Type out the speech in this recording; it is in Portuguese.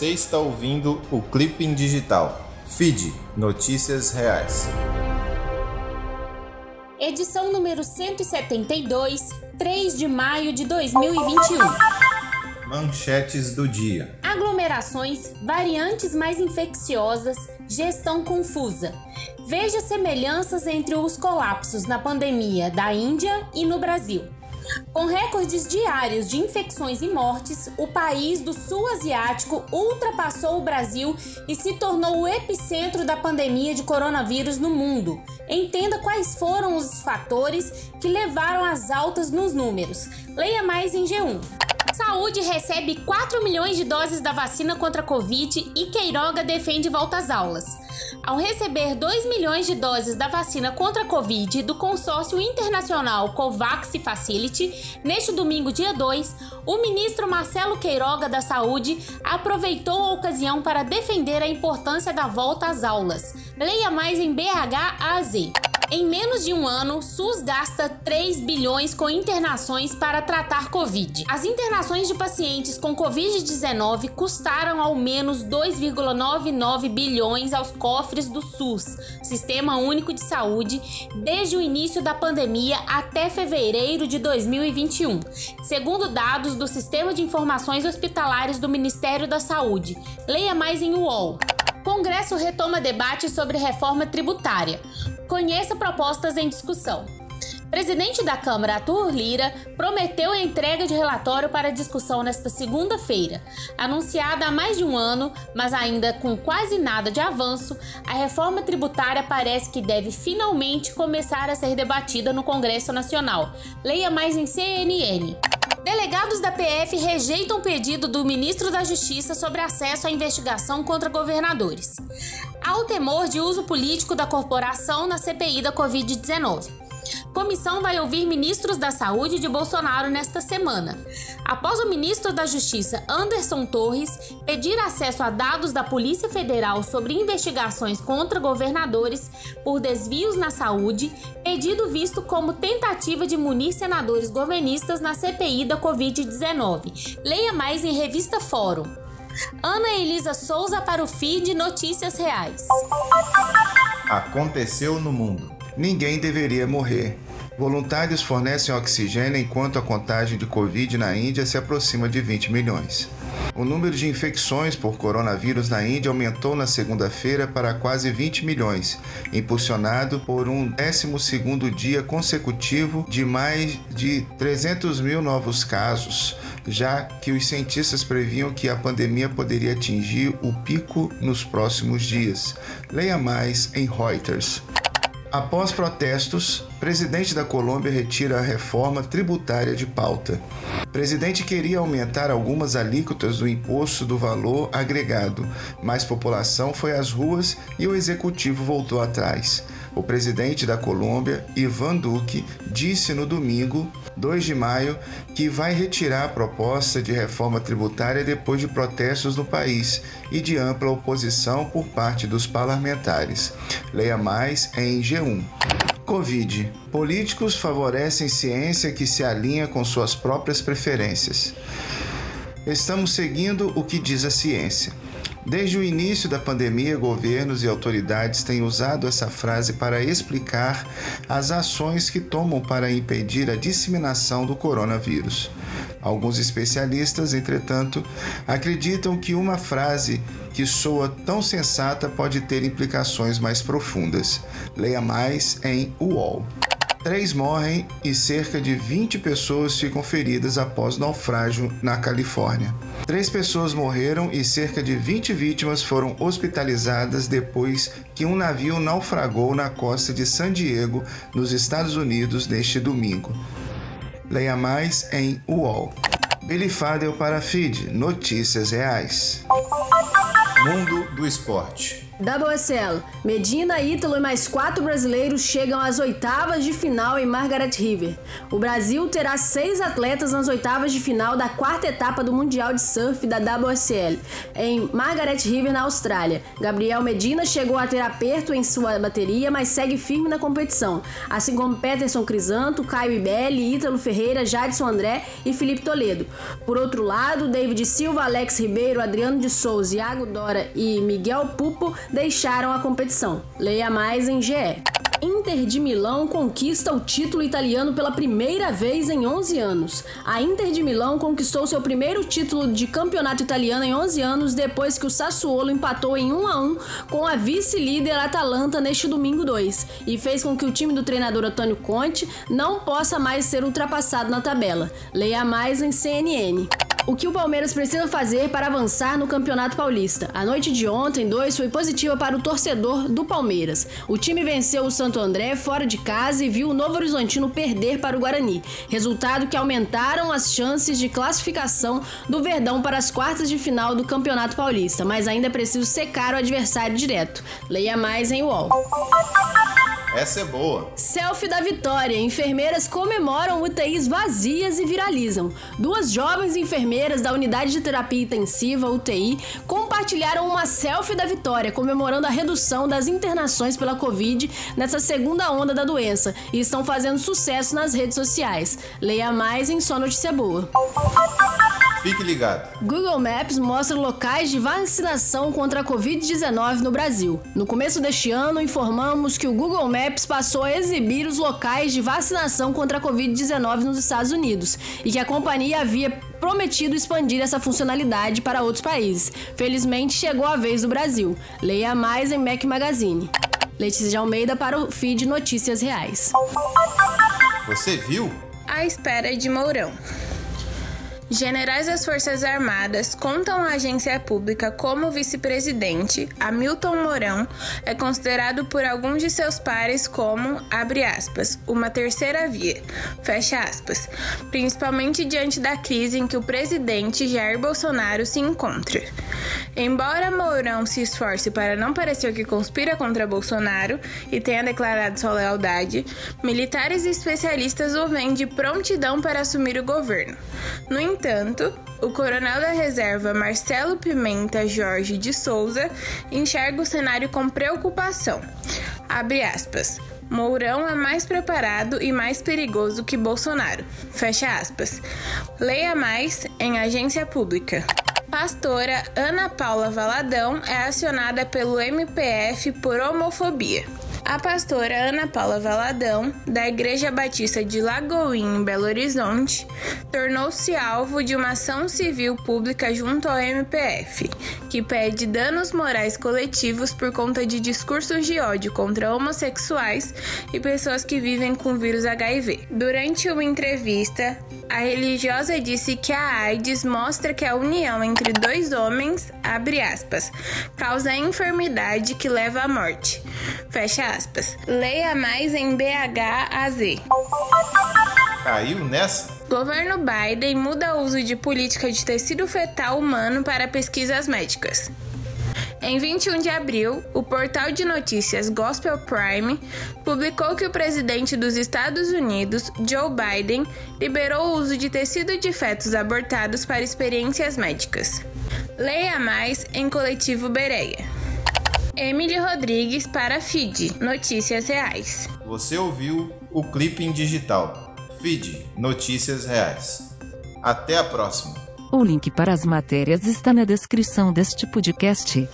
Você está ouvindo o Clipping Digital. Feed Notícias Reais. Edição número 172, 3 de maio de 2021. Manchetes do dia: Aglomerações, variantes mais infecciosas, gestão confusa. Veja semelhanças entre os colapsos na pandemia da Índia e no Brasil. Com recordes diários de infecções e mortes, o país do sul asiático ultrapassou o Brasil e se tornou o epicentro da pandemia de coronavírus no mundo. Entenda quais foram os fatores que levaram às altas nos números. Leia mais em G1. Saúde recebe 4 milhões de doses da vacina contra a Covid e Queiroga defende volta às aulas. Ao receber 2 milhões de doses da vacina contra a Covid do consórcio internacional COVAX Facility, neste domingo, dia 2, o ministro Marcelo Queiroga da Saúde aproveitou a ocasião para defender a importância da volta às aulas. Leia mais em BHAZ. Em menos de um ano, SUS gasta 3 bilhões com internações para tratar Covid. As internações de pacientes com Covid-19 custaram ao menos 2,99 bilhões aos cofres do SUS, Sistema Único de Saúde, desde o início da pandemia até fevereiro de 2021, segundo dados do Sistema de Informações Hospitalares do Ministério da Saúde. Leia mais em UOL. Congresso retoma debate sobre reforma tributária. Conheça propostas em discussão. Presidente da Câmara, Arthur Lira, prometeu a entrega de relatório para discussão nesta segunda-feira. Anunciada há mais de um ano, mas ainda com quase nada de avanço, a reforma tributária parece que deve finalmente começar a ser debatida no Congresso Nacional. Leia mais em CNN. Delegados da PF rejeitam pedido do ministro da Justiça sobre acesso à investigação contra governadores. Há o temor de uso político da corporação na CPI da Covid-19. Comissão vai ouvir ministros da Saúde de Bolsonaro nesta semana. Após o ministro da Justiça, Anderson Torres, pedir acesso a dados da Polícia Federal sobre investigações contra governadores por desvios na saúde, pedido visto como tentativa de munir senadores governistas na CPI da Covid-19. Leia mais em Revista Fórum. Ana Elisa Souza para o feed Notícias Reais. Aconteceu no mundo. Ninguém deveria morrer. Voluntários fornecem oxigênio enquanto a contagem de Covid na Índia se aproxima de 20 milhões. O número de infecções por coronavírus na Índia aumentou na segunda-feira para quase 20 milhões, impulsionado por um 12º dia consecutivo de mais de 300 mil novos casos, já que os cientistas previam que a pandemia poderia atingir o pico nos próximos dias. Leia mais em Reuters. Após protestos, presidente da Colômbia retira a reforma tributária de pauta. Presidente queria aumentar algumas alíquotas do imposto do valor agregado, mas população foi às ruas e o executivo voltou atrás. O presidente da Colômbia, Ivan Duque, disse no domingo, 2 de maio, que vai retirar a proposta de reforma tributária depois de protestos no país e de ampla oposição por parte dos parlamentares. Leia mais em G1. Covid. Políticos favorecem ciência que se alinha com suas próprias preferências. Estamos seguindo o que diz a ciência. Desde o início da pandemia, governos e autoridades têm usado essa frase para explicar as ações que tomam para impedir a disseminação do coronavírus. Alguns especialistas, entretanto, acreditam que uma frase que soa tão sensata pode ter implicações mais profundas. Leia mais em UOL. Três morrem e cerca de 20 pessoas ficam feridas após naufrágio na Califórnia. Três pessoas morreram e cerca de 20 vítimas foram hospitalizadas depois que um navio naufragou na costa de San Diego, nos Estados Unidos, neste domingo. Leia mais em UOL. Billy Fadel para Feed Notícias Reais. Mundo do Esporte. WSL. Medina, Ítalo e mais quatro brasileiros chegam às oitavas de final em Margaret River. O Brasil terá seis atletas nas oitavas de final da quarta etapa do Mundial de Surf da WSL, em Margaret River, na Austrália. Gabriel Medina chegou a ter aperto em sua bateria, mas segue firme na competição, assim como Peterson Crisanto, Caio Ibelli, Ítalo Ferreira, Jadson André e Felipe Toledo. Por outro lado, David Silva, Alex Ribeiro, Adriano de Souza, Iago Dora e Miguel Pupo deixaram a competição. Leia mais em GE. Inter de Milão conquista o título italiano pela primeira vez em 11 anos. A Inter de Milão conquistou seu primeiro título de campeonato italiano em 11 anos depois que o Sassuolo empatou em 1 a 1 com a vice-líder Atalanta neste domingo 2 e fez com que o time do treinador Antônio Conte não possa mais ser ultrapassado na tabela. Leia mais em CNN. O que o Palmeiras precisa fazer para avançar no Campeonato Paulista? A noite de ontem, 2, foi positiva para o torcedor do Palmeiras. O time venceu o Santo André fora de casa e viu o Novo Horizontino perder para o Guarani, resultado que aumentaram as chances de classificação do Verdão para as quartas de final do Campeonato Paulista, mas ainda é preciso secar o adversário direto. Leia mais em UOL. Essa é boa. Selfie da vitória. Enfermeiras comemoram UTIs vazias e viralizam. Duas jovens enfermeiras da unidade de terapia intensiva, UTI, compartilharam uma selfie da vitória, comemorando a redução das internações pela Covid nessa segunda onda da doença e estão fazendo sucesso nas redes sociais. Leia mais em Só Notícia Boa. Fique ligado. Google Maps mostra locais de vacinação contra a Covid-19 no Brasil. No começo deste ano, informamos que o Google Maps passou a exibir os locais de vacinação contra a Covid-19 nos Estados Unidos e que a companhia havia prometido expandir essa funcionalidade para outros países. Felizmente, chegou a vez do Brasil. Leia mais em Mac Magazine. Letícia de Almeida para o feed Notícias Reais. Você viu? À espera de Mourão. Generais das Forças Armadas contam à agência pública como vice-presidente, Hamilton Mourão, é considerado por alguns de seus pares como, abre aspas, uma terceira via, fecha aspas, principalmente diante da crise em que o presidente Jair Bolsonaro se encontra. Embora Mourão se esforce para não parecer que conspira contra Bolsonaro e tenha declarado sua lealdade, militares e especialistas o veem de prontidão para assumir o governo. No entanto, o coronel da reserva Marcelo Pimenta Jorge de Souza enxerga o cenário com preocupação. Abre aspas. Mourão é mais preparado e mais perigoso que Bolsonaro. Fecha aspas. Leia mais em agência pública. Pastora Ana Paula Valadão é acionada pelo MPF por homofobia. A pastora Ana Paula Valadão, da Igreja Batista de Lagoinha, em Belo Horizonte, tornou-se alvo de uma ação civil pública junto ao MPF, que pede danos morais coletivos por conta de discursos de ódio contra homossexuais e pessoas que vivem com vírus HIV. Durante uma entrevista, a religiosa disse que a AIDS mostra que a união entre dois homens, abre aspas, causa enfermidade que leva à morte. Fecha aspas. Leia mais em BHAZ. Caiu nessa? Governo Biden muda o uso de política de tecido fetal humano para pesquisas médicas. Em 21 de abril, o portal de notícias Gospel Prime publicou que o presidente dos Estados Unidos, Joe Biden, liberou o uso de tecido de fetos abortados para experiências médicas. Leia mais em Coletivo Bereia. Emily Rodrigues para Feed Notícias Reais. Você ouviu o Clipping Digital. Feed Notícias Reais. Até a próxima. O link para as matérias está na descrição deste podcast.